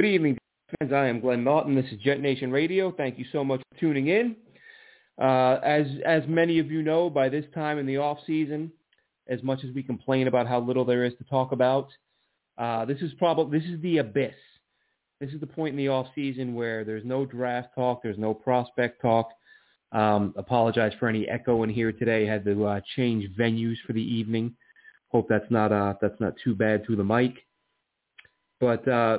Good evening, friends. I am Glenn Naughton. This is Jet Nation Radio. Thank you so much for tuning in. Uh, as as many of you know, by this time in the off season, as much as we complain about how little there is to talk about, uh, this is probably this is the abyss. This is the point in the off season where there's no draft talk, there's no prospect talk. Um, apologize for any echo in here today. Had to uh, change venues for the evening. Hope that's not uh, that's not too bad through the mic. But uh,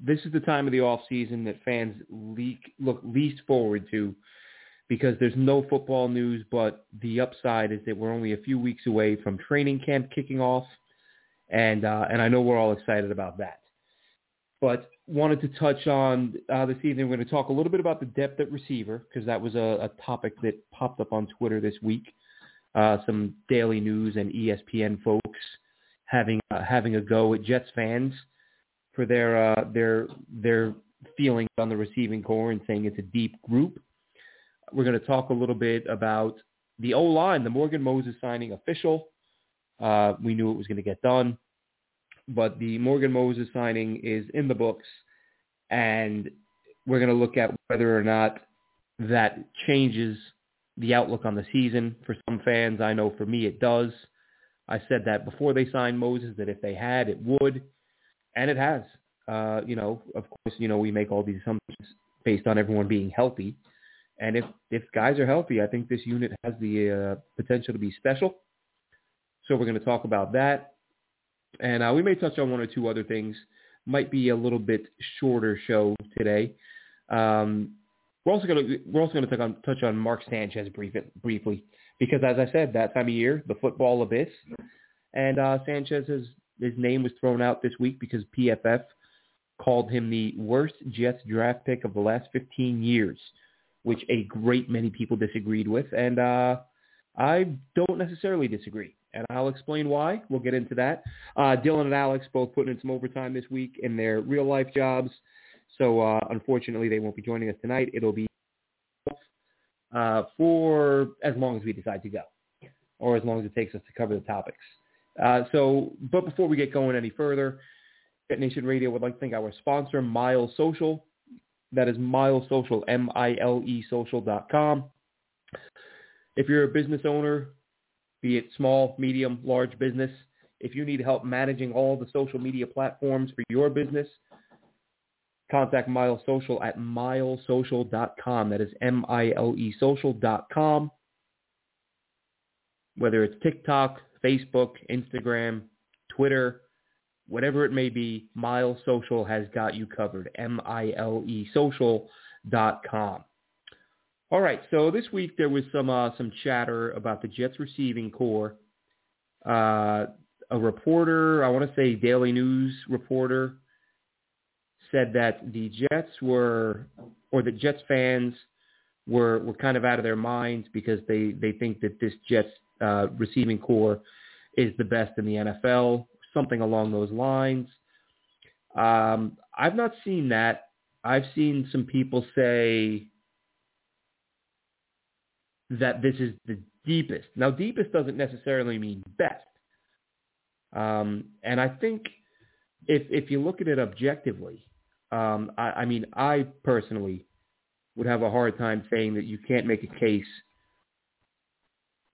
this is the time of the off season that fans leak, look least forward to because there's no football news, but the upside is that we're only a few weeks away from training camp kicking off, and uh, and I know we're all excited about that. But wanted to touch on uh, this evening. We're going to talk a little bit about the depth at receiver because that was a, a, topic that popped up on Twitter this week. Uh, some Daily News and ESPN folks having uh, having a go at Jets fans for their uh, their their feelings on the receiving corps and saying it's a deep group. We're going to talk a little bit about the O line, the Morgan Moses signing official. Uh, we knew it was going to get done, but the Morgan Moses signing is in the books, and we're going to look at whether or not that changes the outlook on the season for some fans. I know for me it does. I said that before they signed Moses that if they had, it would and it has. Uh, you know, of course, you know we make all these assumptions based on everyone being healthy, and if if guys are healthy, I think this unit has the uh, potential to be special. So we're going to talk about that, and uh, we may touch on one or two other things. Might be a little bit shorter show today. Um, we're also going to we're also going to touch on touch on Mark Sanchez brief, briefly because, as I said, that time of year, the football abyss, and uh, Sanchez has his name was thrown out this week because PFF called him the worst Jets draft pick of the last 15 years, which a great many people disagreed with. And uh, I don't necessarily disagree. And I'll explain why. We'll get into that. Uh, Dylan and Alex both putting in some overtime this week in their real life jobs. So uh, unfortunately, they won't be joining us tonight. It'll be uh, for as long as we decide to go, or as long as it takes us to cover the topics. Uh, so, but before we get going any further, Jet Nation Radio would like to thank our sponsor, Mile Social. That is Mile Social, M-I-L-E social.com. If you're a business owner, be it small, medium, large business, if you need help managing all the social media platforms for your business, contact Mile Social at milesocial.com. That is M-I-L-E social.com. Whether it's TikTok, Facebook, Instagram, Twitter, whatever it may be, Mile Social has got you covered. M-I-L-E social.com. All right, so this week there was some uh, some chatter about the Jets receiving corps. Uh, a reporter, I want to say Daily News reporter, said that the Jets were, or the Jets fans were were kind of out of their minds because they they think that this Jets uh, receiving corps is the best in the NFL, something along those lines. Um, I've not seen that. I've seen some people say that this is the deepest. Now, deepest doesn't necessarily mean best. Um, and I think if if you look at it objectively, um, I, I mean, I personally would have a hard time saying that you can't make a case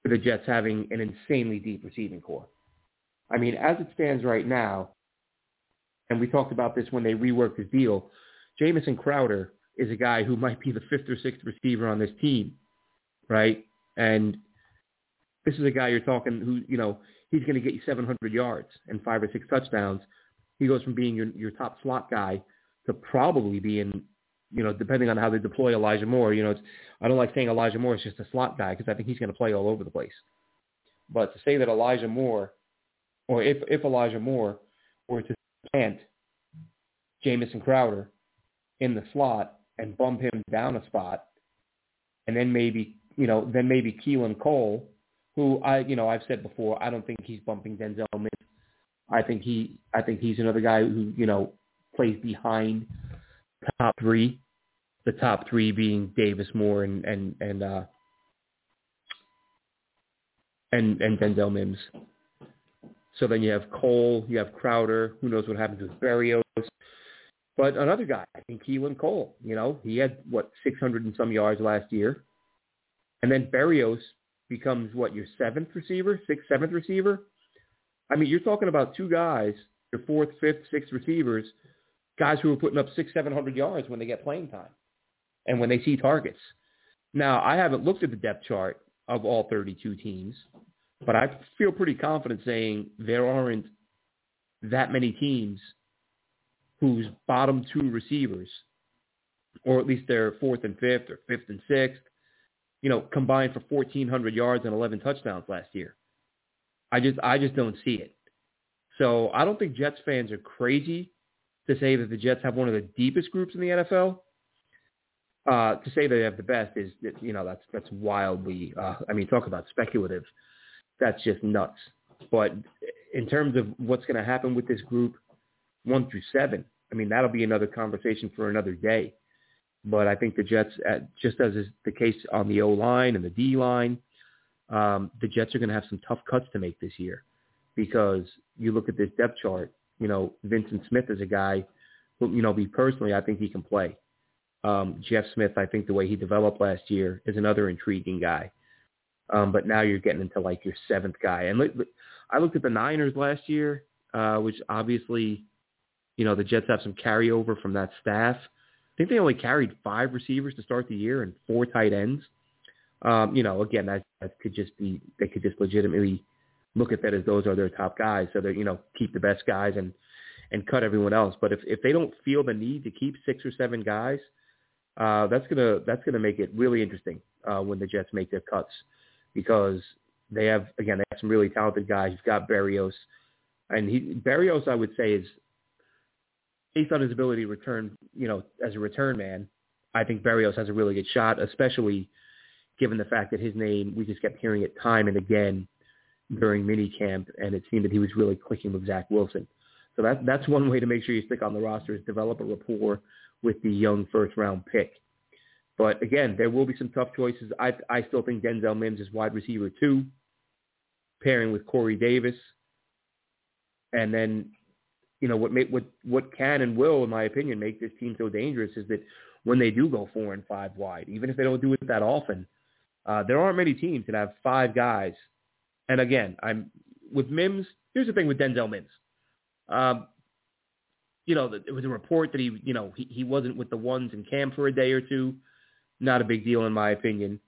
the Jets having an insanely deep receiving corps. I mean, as it stands right now, and we talked about this when they reworked his deal, Jamison Crowder is a guy who might be the fifth or sixth receiver on this team, right? And this is a guy you're talking who, you know, he's going to get you 700 yards and five or six touchdowns. He goes from being your, your top slot guy to probably being you know, depending on how they deploy Elijah Moore, you know, it's, I don't like saying Elijah Moore is just a slot guy because I think he's going to play all over the place. But to say that Elijah Moore, or if, if Elijah Moore or to plant Jamison Crowder in the slot and bump him down a spot, and then maybe you know then maybe Keelan Cole, who I you know I've said before I don't think he's bumping Denzel Mims. I think he I think he's another guy who you know plays behind top three, the top three being Davis Moore and and and uh, and and Denzel Mims. So then you have Cole, you have Crowder. Who knows what happens with Berrios? But another guy, I think Keelan Cole. You know, he had what 600 and some yards last year, and then Berrios becomes what your seventh receiver, sixth, seventh receiver. I mean, you're talking about two guys, your fourth, fifth, sixth receivers, guys who are putting up six, seven hundred yards when they get playing time, and when they see targets. Now, I haven't looked at the depth chart of all 32 teams, but I feel pretty confident saying there aren't that many teams whose bottom two receivers, or at least their fourth and fifth or fifth and sixth, you know, combined for 1,400 yards and 11 touchdowns last year. I just, I just don't see it. So I don't think Jets fans are crazy to say that the Jets have one of the deepest groups in the NFL. Uh, to say they have the best is, you know, that's that's wildly. Uh, I mean, talk about speculative. That's just nuts. But in terms of what's going to happen with this group, one through seven, I mean, that'll be another conversation for another day. But I think the Jets, just as is the case on the O line and the D line, um, the Jets are going to have some tough cuts to make this year because you look at this depth chart. You know, Vyncint Smith is a guy who, you know, me personally, I think he can play. Um, Jeff Smith, I think the way he developed last year is another intriguing guy. Um, but now you're getting into like your seventh guy. And I looked at the Niners last year, uh, which obviously, you know, the Jets have some carryover from that staff. I think they only carried five receivers to start the year and four tight ends. Um, you know, again, that, that could just be, they could just legitimately look at that as those are their top guys. So they, you know, keep the best guys and, and cut everyone else. But if, if they don't feel the need to keep six or seven guys, uh, that's gonna that's gonna make it really interesting uh, when the Jets make their cuts because they have again they have some really talented guys. You've got Berrios, and he Berrios I would say is based on his ability to return, you know, as a return man. I think Berrios has a really good shot, especially given the fact that his name we just kept hearing it time and again during minicamp, and it seemed that he was really clicking with Zach Wilson. So that that's one way to make sure you stick on the roster is develop a rapport with the young first round pick. But again, there will be some tough choices. I I still think Denzel Mims is wide receiver two, pairing with Corey Davis, and then you know what make what what can and will, in my opinion, make this team so dangerous is that when they do go four and five wide, even if they don't do it that often, uh, there aren't many teams that have five guys. And again, I'm with Mims. Here's the thing with Denzel Mims. Um, you know, it was a report that he, you know, he, he wasn't with the ones in camp for a day or two. Not a big deal in my opinion.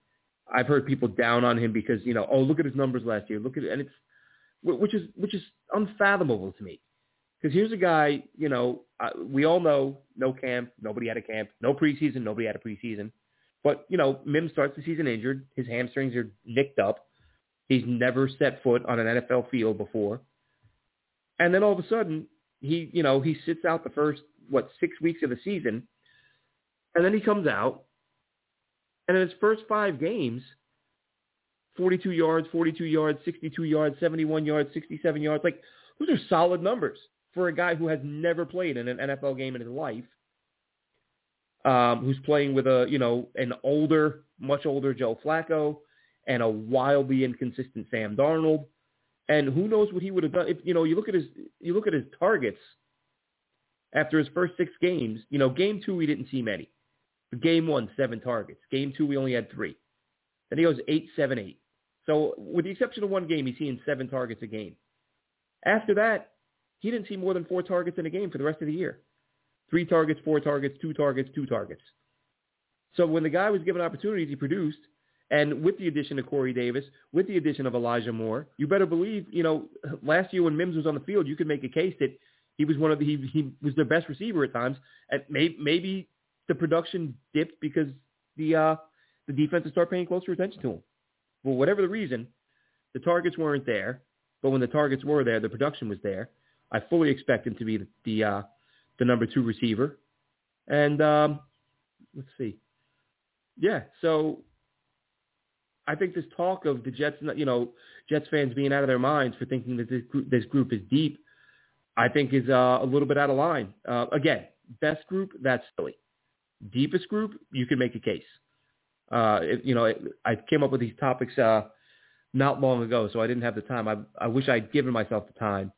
I've heard people down on him because, you know, oh, look at his numbers last year. Look at. And it's, which is, which is unfathomable to me. Because here's a guy, you know, we all know no camp, nobody had a camp, no preseason, nobody had a preseason. But, you know, Mims starts the season injured. His hamstrings are nicked up. He's never set foot on an NFL field before. And then all of a sudden, he, you know, he sits out the first, what, six weeks of the season, and then he comes out, and in his first five games, 42 yards, 42 yards, 62 yards, 71 yards, 67 yards, like, those are solid numbers for a guy who has never played in an NFL game in his life, um, who's playing with a, you know, an older, much older Joe Flacco and a wildly inconsistent Sam Darnold and who knows what he would have done if you know you look at his you look at his targets after his first six games. You know, game two we didn't see many. But game one, seven targets. Game two we only had three. Then he goes eight, seven, eight. So with the exception of one game, he's seeing seven targets a game. After that, he didn't see more than four targets in a game for the rest of the year. Three targets, four targets, two targets, two targets. So when the guy was given opportunities, he produced. And with the addition of Corey Davis, with the addition of Elijah Moore, you better believe, you know, last year when Mims was on the field, you could make a case that he was one of the, he, he was their best receiver at times. And may, maybe the production dipped because the, uh, the defenses start paying closer attention to him. For whatever the reason, the targets weren't there. But when the targets were there, the production was there. I fully expect him to be the the, uh, the number two receiver. And um, let's see. Yeah, so I think this talk of the Jets, you know, Jets fans being out of their minds for thinking that this group, this group is deep, I think is uh, a little bit out of line. Uh, again, best group, that's silly. Deepest group, you can make a case. Uh, it, you know, it, I came up with these topics uh, not long ago, so I didn't have the time. I, I wish I'd given myself the time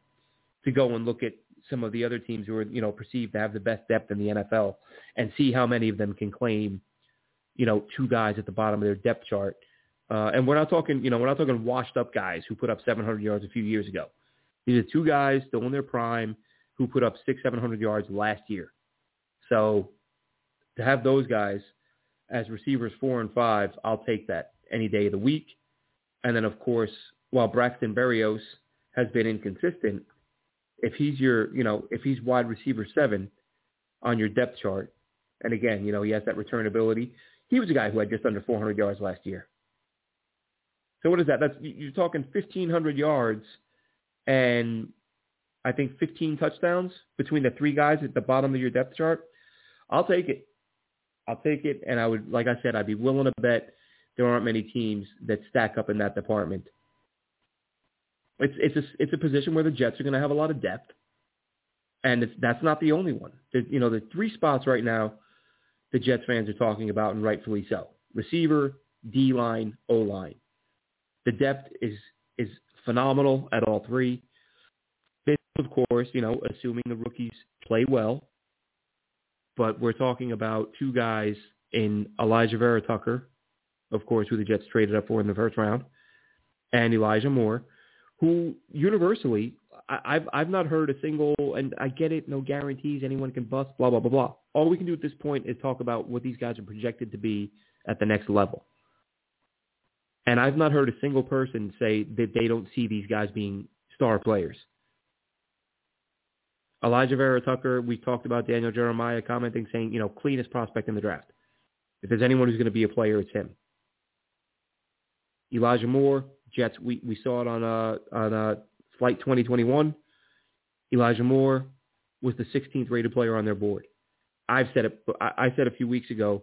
to go and look at some of the other teams who are, you know, perceived to have the best depth in the NFL and see how many of them can claim, you know, two guys at the bottom of their depth chart. Uh, and we're not talking, you know, we're not talking washed up guys who put up 700 yards a few years ago. These are two guys still in their prime who put up six, 700 yards last year. So to have those guys as receivers four and five, I'll take that any day of the week. And then, of course, while Braxton Berrios has been inconsistent, if he's your, you know, if he's wide receiver seven on your depth chart, and again, you know, he has that return ability. He was a guy who had just under 400 yards last year. So what is that? That's you're talking 1,500 yards, and I think 15 touchdowns between the three guys at the bottom of your depth chart. I'll take it. I'll take it, and I would, like I said, I'd be willing to bet there aren't many teams that stack up in that department. It's it's a it's a position where the Jets are going to have a lot of depth, and it's, that's not the only one. The, you know, the three spots right now, the Jets fans are talking about, and rightfully so: receiver, D line, O line. The depth is is phenomenal at all three. Of course, you know, assuming the rookies play well, but we're talking about two guys in Alijah Vera-Tucker, of course, who the Jets traded up for in the first round, and Elijah Moore, who universally, I, I've I've not heard a single, and I get it, no guarantees, anyone can bust, blah blah blah blah. All we can do at this point is talk about what these guys are projected to be at the next level. And I've not heard a single person say that they don't see these guys being star players. Alijah Vera-Tucker, we talked about Daniel Jeremiah commenting, saying, you know, cleanest prospect in the draft. If there's anyone who's going to be a player, it's him. Elijah Moore, Jets, we, we saw it on uh, on uh, Flight 2021. Elijah Moore was the 16th rated player on their board. I've said it. I said a few weeks ago.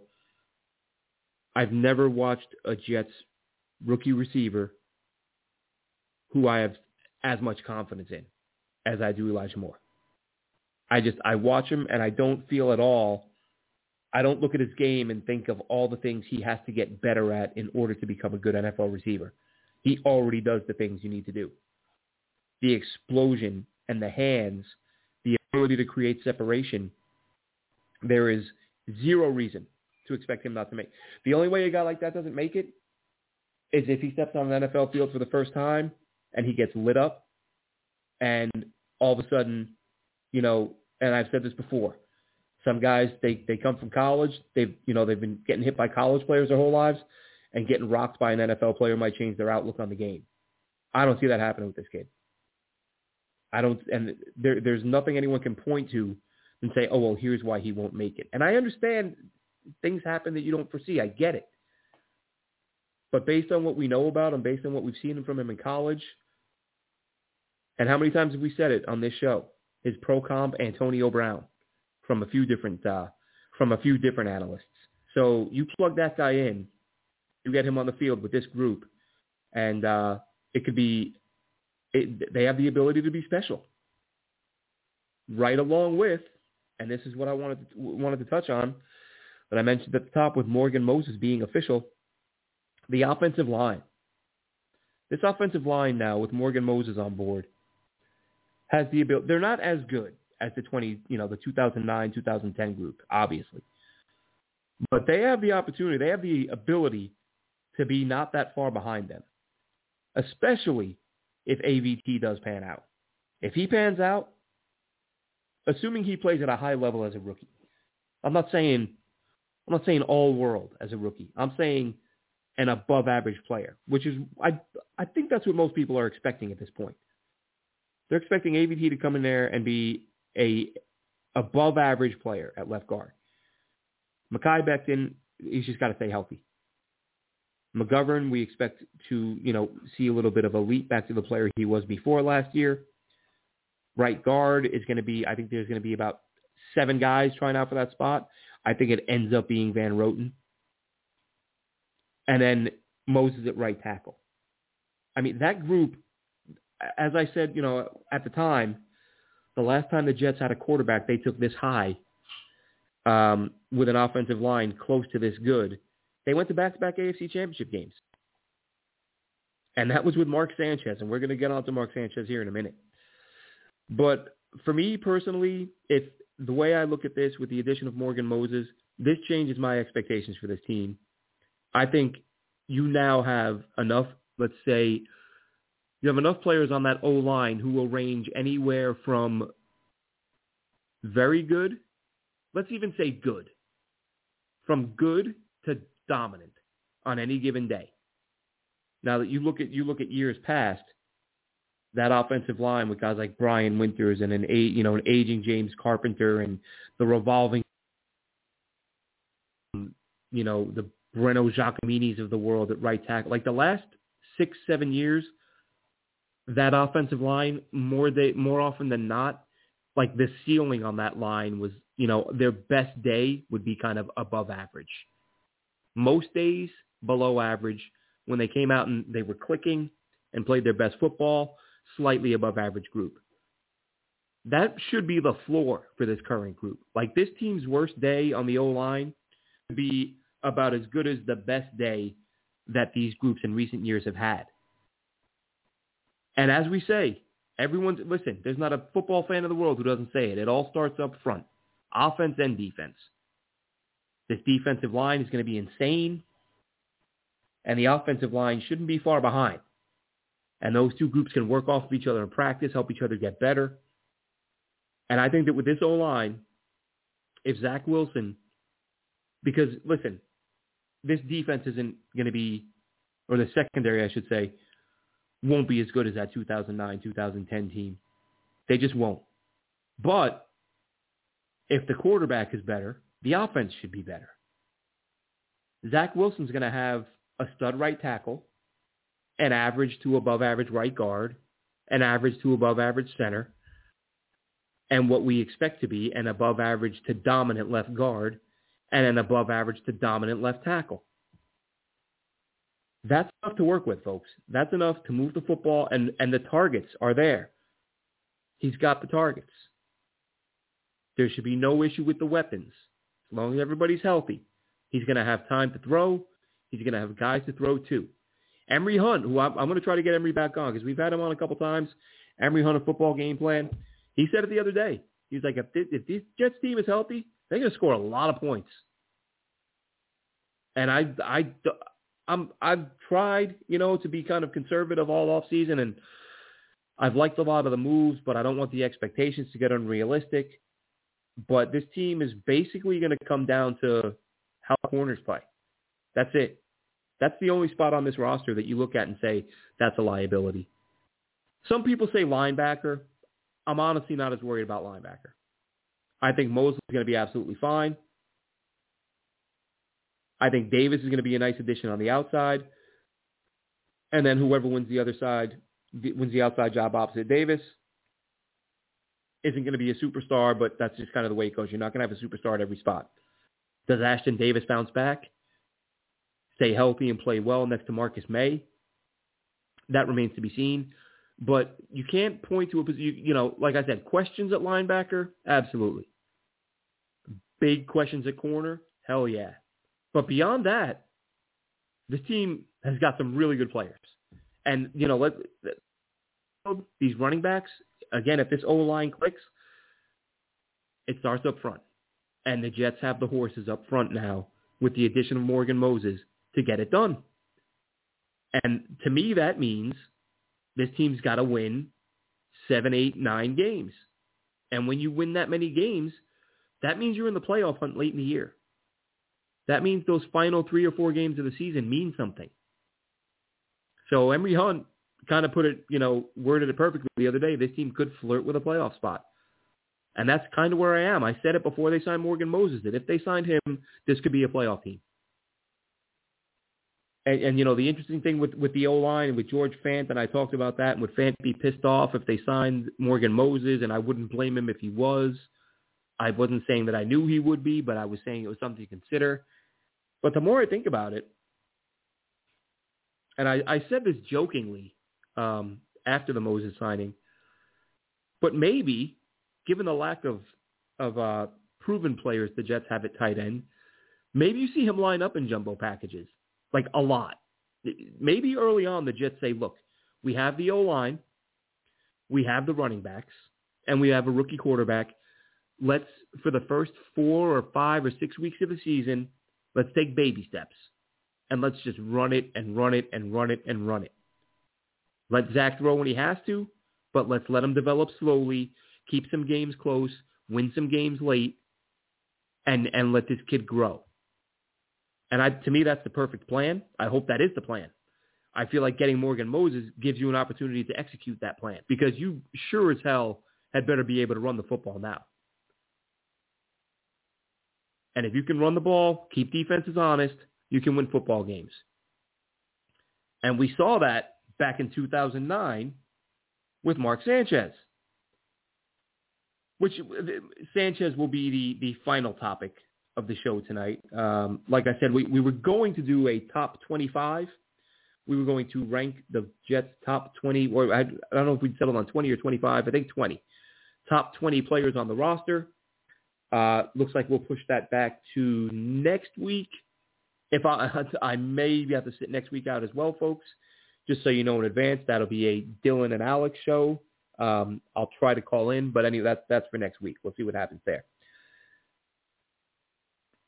I've never watched a Jets rookie receiver who I have as much confidence in as I do Elijah Moore. I just I watch him and I don't feel at all I don't look at his game and think of all the things he has to get better at in order to become a good NFL receiver. He already does the things you need to do. The explosion and the hands, the ability to create separation, there is zero reason to expect him not to make. The only way a guy like that doesn't make it is if he steps on an NFL field for the first time and he gets lit up and all of a sudden, you know, and I've said this before, some guys they they come from college, they've you know they've been getting hit by college players their whole lives, and getting rocked by an NFL player might change their outlook on the game. I don't see that happening with this kid. I don't, and there there's nothing anyone can point to and say, oh well, here's why he won't make it. And I understand things happen that you don't foresee. I get it. But based on what we know about him, based on what we've seen from him in college, and how many times have we said it on this show? His pro comp Antonio Brown from a few different uh, from a few different analysts. So you plug that guy in, you get him on the field with this group, and uh, it could be it, they have the ability to be special. Right along with, and this is what I wanted to, wanted to touch on, that I mentioned at the top with Morgan Moses being official the offensive line. This offensive line now with Morgan Moses on board has the ability. They're not as good as the 20, you know, the 2009, 2010 group, obviously. But they have the opportunity, they have the ability to be not that far behind them, especially if AVT does pan out. If he pans out, assuming he plays at a high level as a rookie, I'm not saying I'm not saying all world as a rookie. I'm saying an above average player, which is I I think that's what most people are expecting at this point. They're expecting AVT to come in there and be a above average player at left guard. Mekhi Becton, he's just got to stay healthy. McGovern, we expect to, you know, see a little bit of a leap back to the player he was before last year. Right guard is going to be, I think there's going to be about seven guys trying out for that spot. I think it ends up being Van Roten. And then Moses at right tackle. I mean, that group, as I said, you know, at the time, the last time the Jets had a quarterback, they took this high um, with an offensive line close to this good. They went to back-to-back AFC championship games. And that was with Mark Sanchez, and we're going to get on to Mark Sanchez here in a minute. But for me personally, if the way I look at this with the addition of Morgan Moses, this changes my expectations for this team. I think you now have enough, let's say, you have enough players on that O line who will range anywhere from very good, let's even say good, from good to dominant on any given day. Now that you look at you look at years past, that offensive line with guys like Brian Winters and an you know an aging James Carpenter and the revolving you know the Breno Giacomini's of the world at right tackle. Like the last six seven years, that offensive line more they more often than not, like the ceiling on that line was you know their best day would be kind of above average. Most days below average. When they came out and they were clicking and played their best football, slightly above average group. That should be the floor for this current group. Like this team's worst day on the O-line would be about as good as the best day that these groups in recent years have had. And as we say, everyone's, listen, there's not a football fan in the world who doesn't say it. It all starts up front, offense and defense. This defensive line is going to be insane, and the offensive line shouldn't be far behind. And those two groups can work off of each other in practice, help each other get better. And I think that with this O-line, if Zach Wilson, because listen, this defense isn't going to be, or the secondary, I should say, won't be as good as that 2009, 2010 team. They just won't. But if the quarterback is better, the offense should be better. Zach Wilson's going to have a stud right tackle an average to above average right guard, an average to above average center, and what we expect to be an above average to dominant left guard and an above average to dominant left tackle. That's enough to work with, folks. That's enough to move the football, and, and the targets are there. He's got the targets. There should be no issue with the weapons. As long as everybody's healthy, he's going to have time to throw. He's going to have guys to throw to. Emory Hunt, who I'm, I'm going to try to get Emory back on because we've had him on a couple times. Emory Hunt, a football game plan. He said it the other day. He's like, if if this Jets team is healthy, they're going to score a lot of points. And I, I, I'm, I've tried, you know, to be kind of conservative all off season, and I've liked a lot of the moves, but I don't want the expectations to get unrealistic. But this team is basically going to come down to how corners play. That's it. That's the only spot on this roster that you look at and say that's a liability. Some people say linebacker. I'm honestly not as worried about linebacker. I think Moses is going to be absolutely fine. I think Davis is going to be a nice addition on the outside. And then whoever wins the other side, wins the outside job opposite Davis, isn't going to be a superstar, but that's just kind of the way it goes. You're not going to have a superstar at every spot. Does Ashtyn Davis bounce back? stay healthy and play well next to Marcus Maye? That remains to be seen. But you can't point to a position, you know, like I said, questions at linebacker, absolutely. Big questions at corner, hell yeah. But beyond that, this team has got some really good players. And, you know, let these running backs, again, if this O-line clicks, it starts up front. And the Jets have the horses up front now with the addition of Morgan Moses to get it done. And to me, that means this team's got to win seven, eight, nine games. And when you win that many games, that means you're in the playoff hunt late in the year. That means those final three or four games of the season mean something. So Emory Hunt kind of put it, you know, worded it perfectly the other day. This team could flirt with a playoff spot. And that's kind of where I am. I said it before they signed Morgan Moses that if they signed him, this could be a playoff team. And, and you know, the interesting thing with with the O line and with George Fant, and I talked about that, and would Fant be pissed off if they signed Morgan Moses, and I wouldn't blame him if he was. I wasn't saying that I knew he would be, but I was saying it was something to consider. But the more I think about it, and I, I said this jokingly um, after the Moses signing, but maybe, given the lack of of uh, proven players the Jets have at tight end, maybe you see him line up in jumbo packages, like a lot. Maybe early on the Jets say, look, we have the O-line, we have the running backs, and we have a rookie quarterback. Let's, for the first four or five or six weeks of the season, let's take baby steps. And let's just run it and run it and run it and run it. Let Zach throw when he has to, but let's let him develop slowly, keep some games close, win some games late, and and let this kid grow. And I, to me, that's the perfect plan. I hope that is the plan. I feel like getting Morgan Moses gives you an opportunity to execute that plan because you sure as hell had better be able to run the football now. And if you can run the ball, keep defenses honest, you can win football games. And we saw that back in 2009 with Mark Sanchez which uh, Sanchez will be the, the final topic of the show tonight. Um, like I said, we, we were going to do a top 25. We were going to rank the Jets top 20, or I, I don't know if we'd settled on 20 or 25. I think 20. Top 20 players on the roster. Uh, looks like we'll push that back to next week. If I, I may have to sit next week out as well, folks. Just so you know in advance, that'll be a Dylan and Alex show. Um, I'll try to call in, but anyway, that's that's for next week. We'll see what happens there.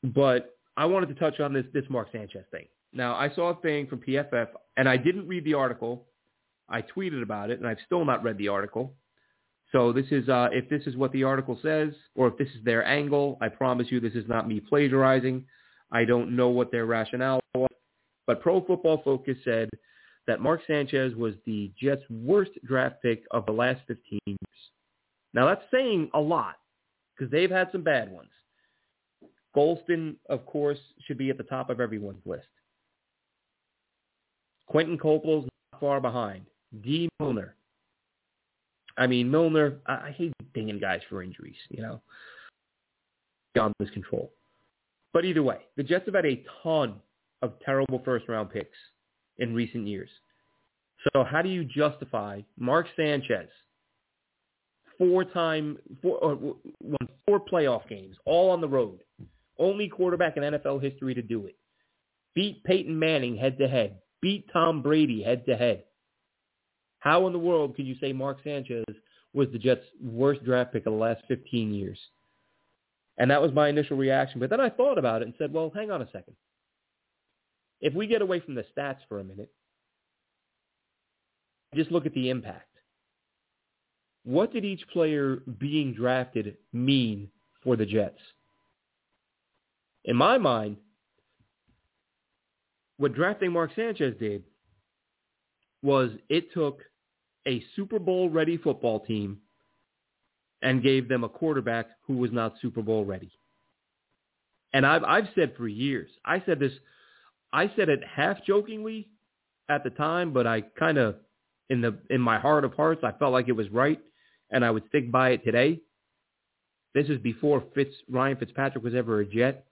But I wanted to touch on this this Mark Sanchez thing. Now, I saw a thing from PFF, and I didn't read the article. I tweeted about it, and I've still not read the article. So this is uh, if this is what the article says, or if this is their angle. I promise you, this is not me plagiarizing. I don't know what their rationale was, but Pro Football Focus said that Mark Sanchez was the Jets' worst draft pick of the last 15 years. Now that's saying a lot because they've had some bad ones. Gholston, of course, should be at the top of everyone's list. Quinton Coples not far behind. Dee Milner. I mean, Milner, I, I hate dinging guys for injuries, you know, beyond his control. But either way, the Jets have had a ton of terrible first-round picks in recent years. So how do you justify Mark Sanchez, four-time, four, uh, four playoff games, all on the road, only quarterback in NFL history to do it, beat Peyton Manning head-to-head, beat Tom Brady head-to-head. How in the world could you say Mark Sanchez was the Jets' worst draft pick of the last 15 years? And that was my initial reaction. But then I thought about it and said, well, hang on a second. If we get away from the stats for a minute, just look at the impact. What did each player being drafted mean for the Jets? In my mind, what drafting Mark Sanchez did was it took a Super Bowl ready football team and gave them a quarterback who was not Super Bowl ready. And I've I've said for years, I said this I said it half jokingly at the time, but I kind of, in the in my heart of hearts, I felt like it was right, and I would stick by it today. This is before Fitz Ryan Fitzpatrick was ever a Jet.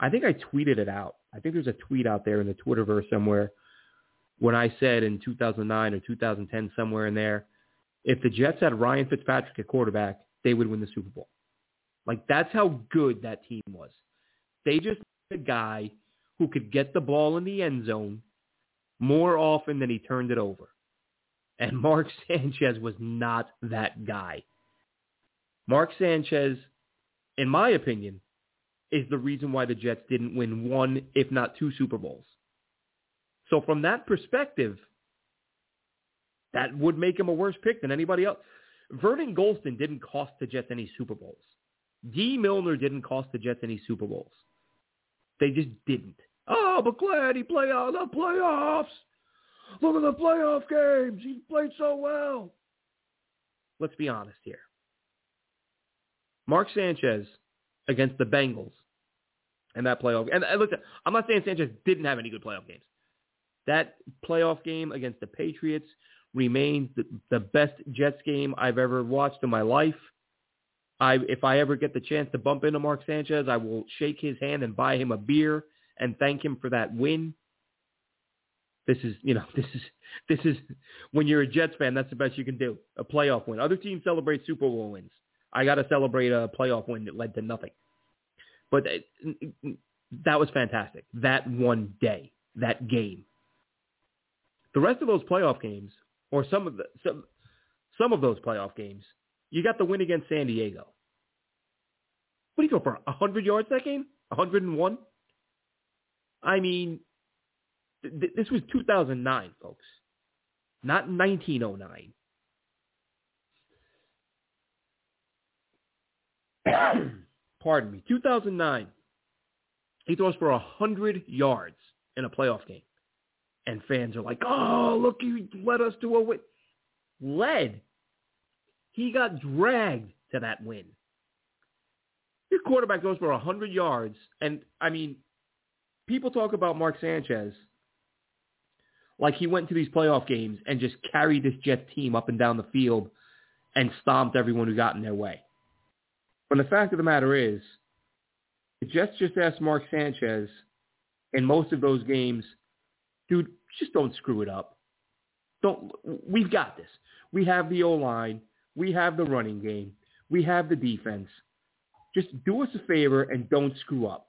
I think I tweeted it out. I think there's a tweet out there in the Twitterverse somewhere when I said in 2009 or 2010, somewhere in there, if the Jets had Ryan Fitzpatrick at quarterback, they would win the Super Bowl. Like that's how good that team was. They just a guy who could get the ball in the end zone more often than he turned it over. And Mark Sanchez was not that guy. Mark Sanchez, in my opinion, is the reason why the Jets didn't win one, if not two Super Bowls. So from that perspective, that would make him a worse pick than anybody else. Vernon Gholston didn't cost the Jets any Super Bowls. Dee Milner didn't cost the Jets any Super Bowls. They just didn't. Oh, but glad he played out the playoffs. Look at the playoff games. He played so well. Let's be honest here. Mark Sanchez against the Bengals and that playoff. And look, I'm not saying Sanchez didn't have any good playoff games. that playoff game against the Patriots remains the, the best Jets game I've ever watched in my life. I, if I ever get the chance to bump into Mark Sanchez, I will shake his hand and buy him a beer and thank him for that win. This is, you know, this is, this is when you're a Jets fan, that's the best you can do. A playoff win. Other teams celebrate Super Bowl wins. I got to celebrate a playoff win that led to nothing. But uh, that was fantastic. That one day, that game. The rest of those playoff games, or some of the some some of those playoff games, you got the win against San Diego. What do you go for? hundred yards that game? hundred and one? I mean, th- this was 2009, folks, not 1909. Pardon me. 2009. He throws for 100 yards in a playoff game. And fans are like, oh, look, he led us to a win. Led. He got dragged to that win. Your quarterback goes for 100 yards. And, I mean, people talk about Mark Sanchez like he went to these playoff games and just carried this Jets team up and down the field and stomped everyone who got in their way. When the fact of the matter is, the Jets just asked Mark Sanchez in most of those games, dude, just don't screw it up. Don't. We've got this. We have the O line. We have the running game. We have the defense. Just do us a favor and don't screw up.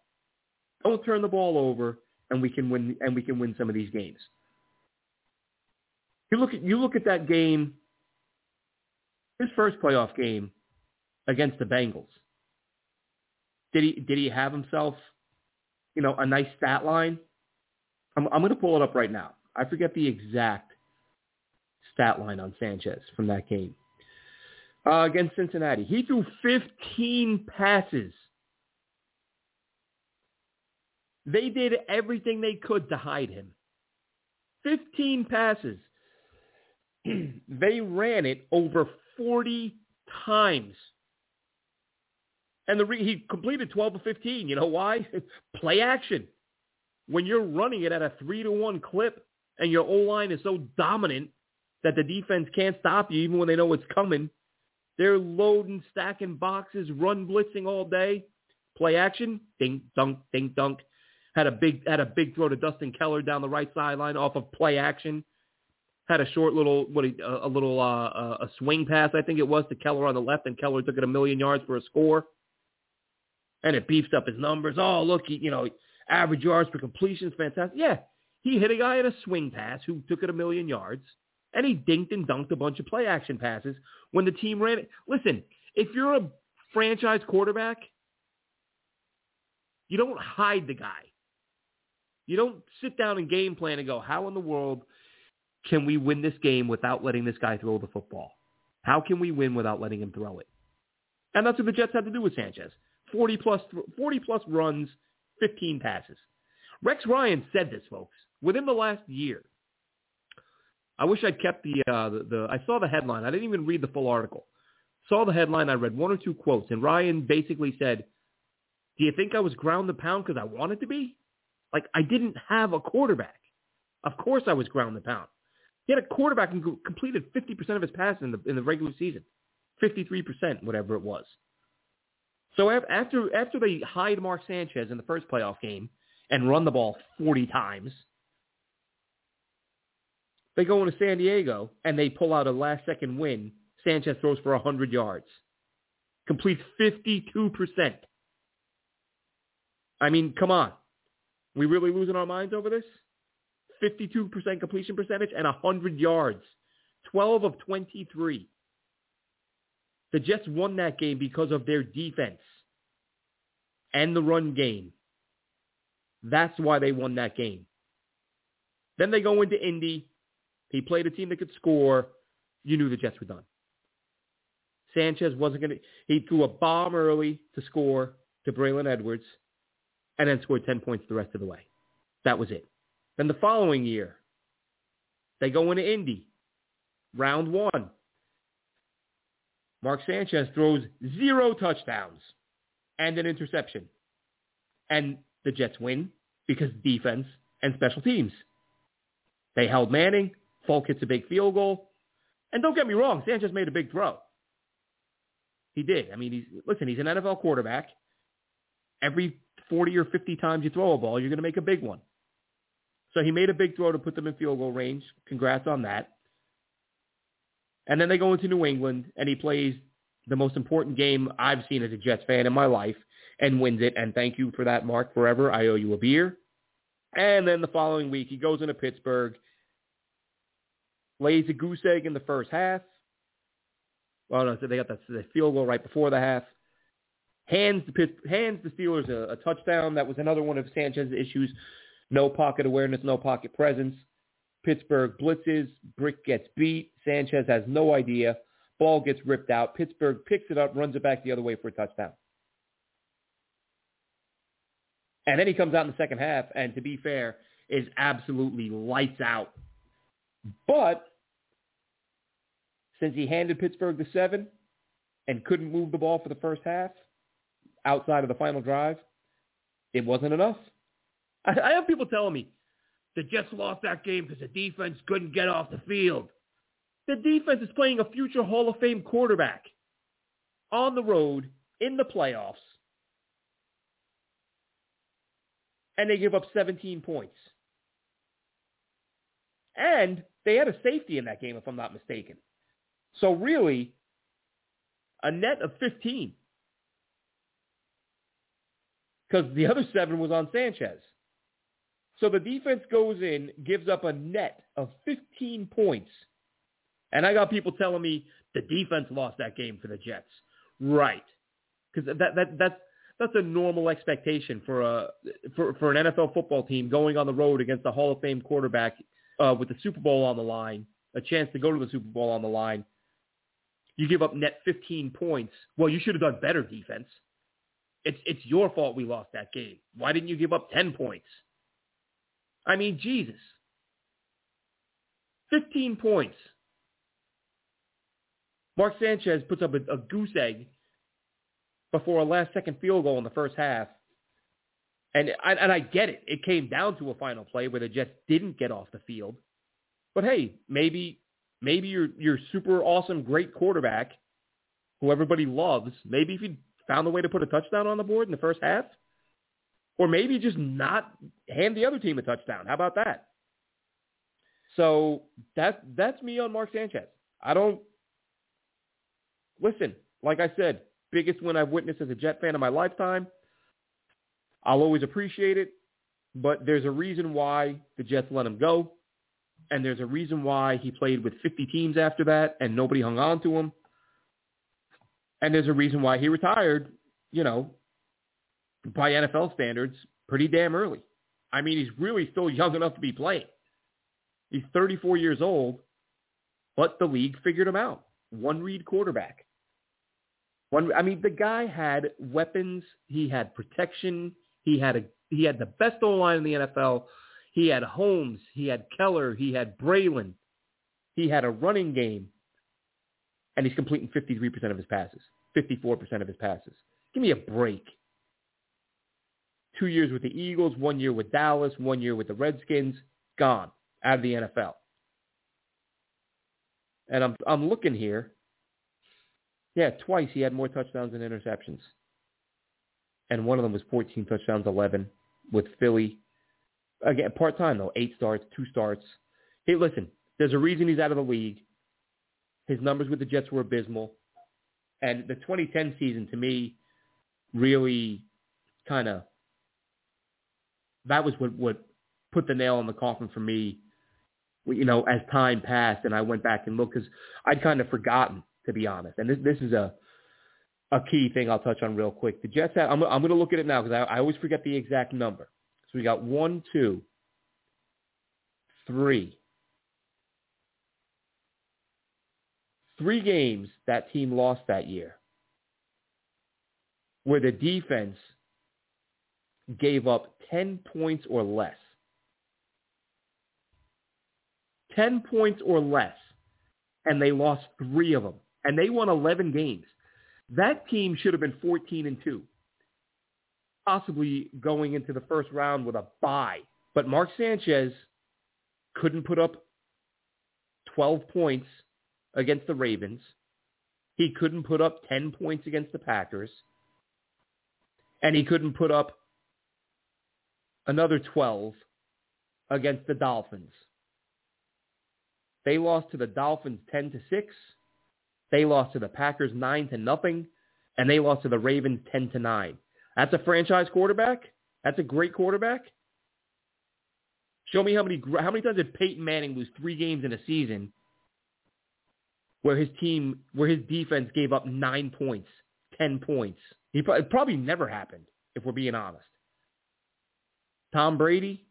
Don't turn the ball over, and we can win. And we can win some of these games. You look at you look at that game. His first playoff game against the Bengals. Did he did he have himself, you know, a nice stat line? I'm I'm going to pull it up right now. I forget the exact stat line on Sanchez from that game uh, against Cincinnati. He threw 15 passes. They did everything they could to hide him. 15 passes. they ran it over 40 times. And the re- he completed 12 of 15. You know why? Play action. When you're running it at a 3 to 1 clip and your O-line is so dominant that the defense can't stop you even when they know it's coming, they're loading, stacking boxes, run blitzing all day. Play action, ding dunk, ding dunk. Had a big had a big throw to Dustin Keller down the right sideline off of play action. Had a short little what a, a little uh, a swing pass I think it was to Keller on the left, and Keller took it a million yards for a score and it beefs up his numbers. Oh, look, he, you know, average yards per completion is fantastic. Yeah, he hit a guy at a swing pass who took it a million yards, and he dinked and dunked a bunch of play action passes when the team ran it. Listen, if you're a franchise quarterback, you don't hide the guy. You don't sit down and game plan and go, how in the world can we win this game without letting this guy throw the football? How can we win without letting him throw it? And that's what the Jets had to do with Sanchez. 40 plus, 40 plus runs, 15 passes. Rex Ryan said this, folks, within the last year. I wish I'd kept the, uh, the, the, I saw the headline. I didn't even read the full article. Saw the headline. I read one or two quotes. And Ryan basically said, do you think I was ground the pound because I wanted to be? Like, I didn't have a quarterback. Of course I was ground the pound. He had a quarterback and completed 50% of his passes in the, in the regular season. 53%, whatever it was. So after after they hide Mark Sanchez in the first playoff game and run the ball 40 times, they go into San Diego and they pull out a last second win. Sanchez throws for 100 yards, completes 52%. I mean, come on. We really losing our minds over this? 52% completion percentage and 100 yards. 12 of 23. The Jets won that game because of their defense and the run game. That's why they won that game. Then they go into Indy. He played a team that could score. You knew the Jets were done. Sanchez wasn't going to. He threw a bomb early to score to Braylon Edwards and then scored 10 points the rest of the way. That was it. Then the following year, they go into Indy. Round one. Mark Sanchez throws zero touchdowns and an interception. And the Jets win because defense and special teams. They held Manning. Folk hits a big field goal. And don't get me wrong, Sanchez made a big throw. He did. I mean, he's listen, he's an NFL quarterback. Every 40 or 50 times you throw a ball, you're going to make a big one. So he made a big throw to put them in field goal range. Congrats on that. And then they go into New England, and he plays the most important game I've seen as a Jets fan in my life and wins it. And thank you for that, Mark, forever. I owe you a beer. And then the following week, he goes into Pittsburgh, lays a goose egg in the first half. Well, no, so they got the, the field goal right before the half. Hands the hands the Steelers a, a touchdown. That was another one of Sanchez's issues. No pocket awareness, no pocket presence. Pittsburgh blitzes. Brick gets beat. Sanchez has no idea. Ball gets ripped out. Pittsburgh picks it up, runs it back the other way for a touchdown. And then he comes out in the second half, and to be fair, is absolutely lights out. But since he handed Pittsburgh the seven and couldn't move the ball for the first half outside of the final drive, it wasn't enough. I, I have people telling me the Jets lost that game because the defense couldn't get off the field. The defense is playing a future Hall of Fame quarterback on the road in the playoffs and they give up 17 points. And they had a safety in that game, if I'm not mistaken. So really, a net of 15. Because the other seven was on Sanchez. So the defense goes in, gives up a net of 15 points. And I got people telling me the defense lost that game for the Jets. Right. Because that, that, that's, that's a normal expectation for a for for an NFL football team going on the road against a Hall of Fame quarterback uh, with the Super Bowl on the line, a chance to go to the Super Bowl on the line. You give up net 15 points. Well, you should have done better defense. It's it's your fault we lost that game. Why didn't you give up 10 points? I mean, Jesus. 15 points. Mark Sanchez puts up a, a goose egg before a last-second field goal in the first half. And I, and I get it. It came down to a final play where the Jets didn't get off the field. But hey, maybe maybe your your super awesome great quarterback, who everybody loves, maybe if you found a way to put a touchdown on the board in the first half, or maybe just not hand the other team a touchdown. How about that? So that's that's me on Mark Sanchez. I don't listen. Like I said, biggest win I've witnessed as a Jet fan in my lifetime. I'll always appreciate it, but there's a reason why the Jets let him go, and there's a reason why he played with 50 teams after that and nobody hung on to him. And there's a reason why he retired, you know, by NFL standards, pretty damn early. I mean, he's really still young enough to be playing. He's 34 years old, but the league figured him out. One read quarterback. One, I mean, the guy had weapons. He had protection. He had a he had the best line in the NFL. He had Holmes. He had Keller. He had Braylon. He had a running game, and he's completing 53% of his passes, 54% of his passes. Give me a break. Two years with the Eagles, one year with Dallas, one year with the Redskins, gone out of the NFL. And I'm I'm looking here. Yeah, twice he had more touchdowns than interceptions. And one of them was 14 touchdowns, 11 with Philly. Again, part-time though, eight starts, two starts. Hey, listen, there's a reason he's out of the league. His numbers with the Jets were abysmal. And the 2010 season, to me, really kind of, that was what, what put the nail in the coffin for me, you know, as time passed and I went back and looked because I'd kind of forgotten to be honest. And this this is a a key thing I'll touch on real quick. The Jets had, I'm, I'm going to look at it now because I, I always forget the exact number. So we got one, two, three. Three games that team lost that year where the defense gave up 10 points or less. 10 points or less. And they lost three of them and they won 11 games. That team should have been 14 and 2, possibly going into the first round with a bye. But Mark Sanchez couldn't put up 12 points against the Ravens. He couldn't put up 10 points against the Packers. And he couldn't put up another 12 against the Dolphins. They lost to the Dolphins 10 to 6. They lost to the Packers 9 to nothing and they lost to the Ravens 10 to 9. That's a franchise quarterback? That's a great quarterback? Show me how many how many times did Peyton Manning lose 3 games in a season where his team where his defense gave up 9 points, 10 points. He it probably never happened if we're being honest. Tom Brady,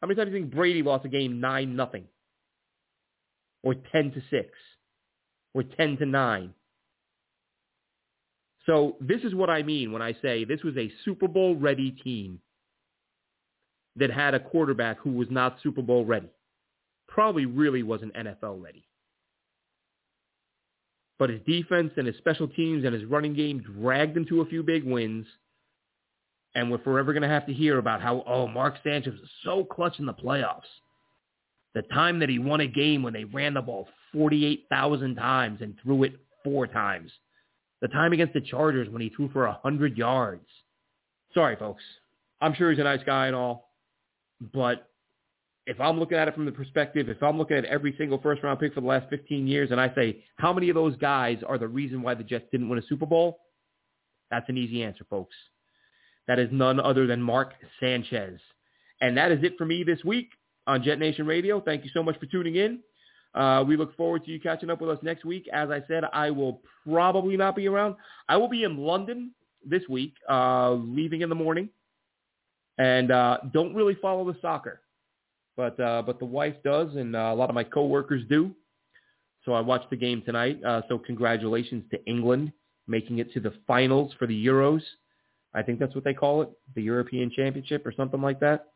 how many times do you think Brady lost a game 9 nothing? Or 10 to 6? Or 10 to 9? So this is what I mean when I say this was a Super Bowl ready team that had a quarterback who was not Super Bowl ready. Probably really wasn't NFL ready. But his defense and his special teams and his running game dragged him to a few big wins. And we're forever going to have to hear about how, oh, Mark Sanchez was so clutch in the playoffs. The time that he won a game when they ran the ball 48,000 times and threw it four times. The time against the Chargers when he threw for 100 yards. Sorry, folks. I'm sure he's a nice guy and all. But if I'm looking at it from the perspective, if I'm looking at every single first round pick for the last 15 years and I say, how many of those guys are the reason why the Jets didn't win a Super Bowl? That's an easy answer, folks. That is none other than Mark Sanchez. And that is it for me this week on Jet Nation Radio. Thank you so much for tuning in. Uh, we look forward to you catching up with us next week. As I said, I will probably not be around. I will be in London this week, uh, leaving in the morning, and uh, don't really follow the soccer, but uh, but the wife does, and uh, a lot of my coworkers do. So I watched the game tonight. Uh, so congratulations to England making it to the finals for the Euros. I think that's what they call it, the European Championship or something like that.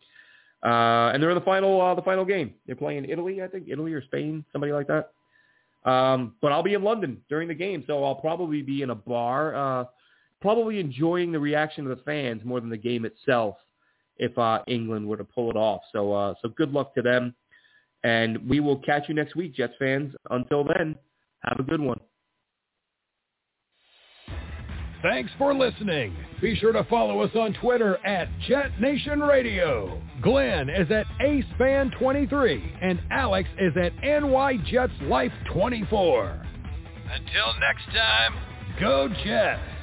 Uh, and they're in the final uh, the final game. They're playing Italy, I think, Italy or Spain, somebody like that. Um, but I'll be in London during the game, so I'll probably be in a bar, uh, probably enjoying the reaction of the fans more than the game itself if uh, England were to pull it off. So uh, so good luck to them, and we will catch you next week, Jets fans. Until then, have a good one. Thanks for listening. Be sure to follow us on Twitter at Jet Nation Radio. Glenn is at AceFan23 and Alex is at NYJetsLife24. Until next time, go Jets!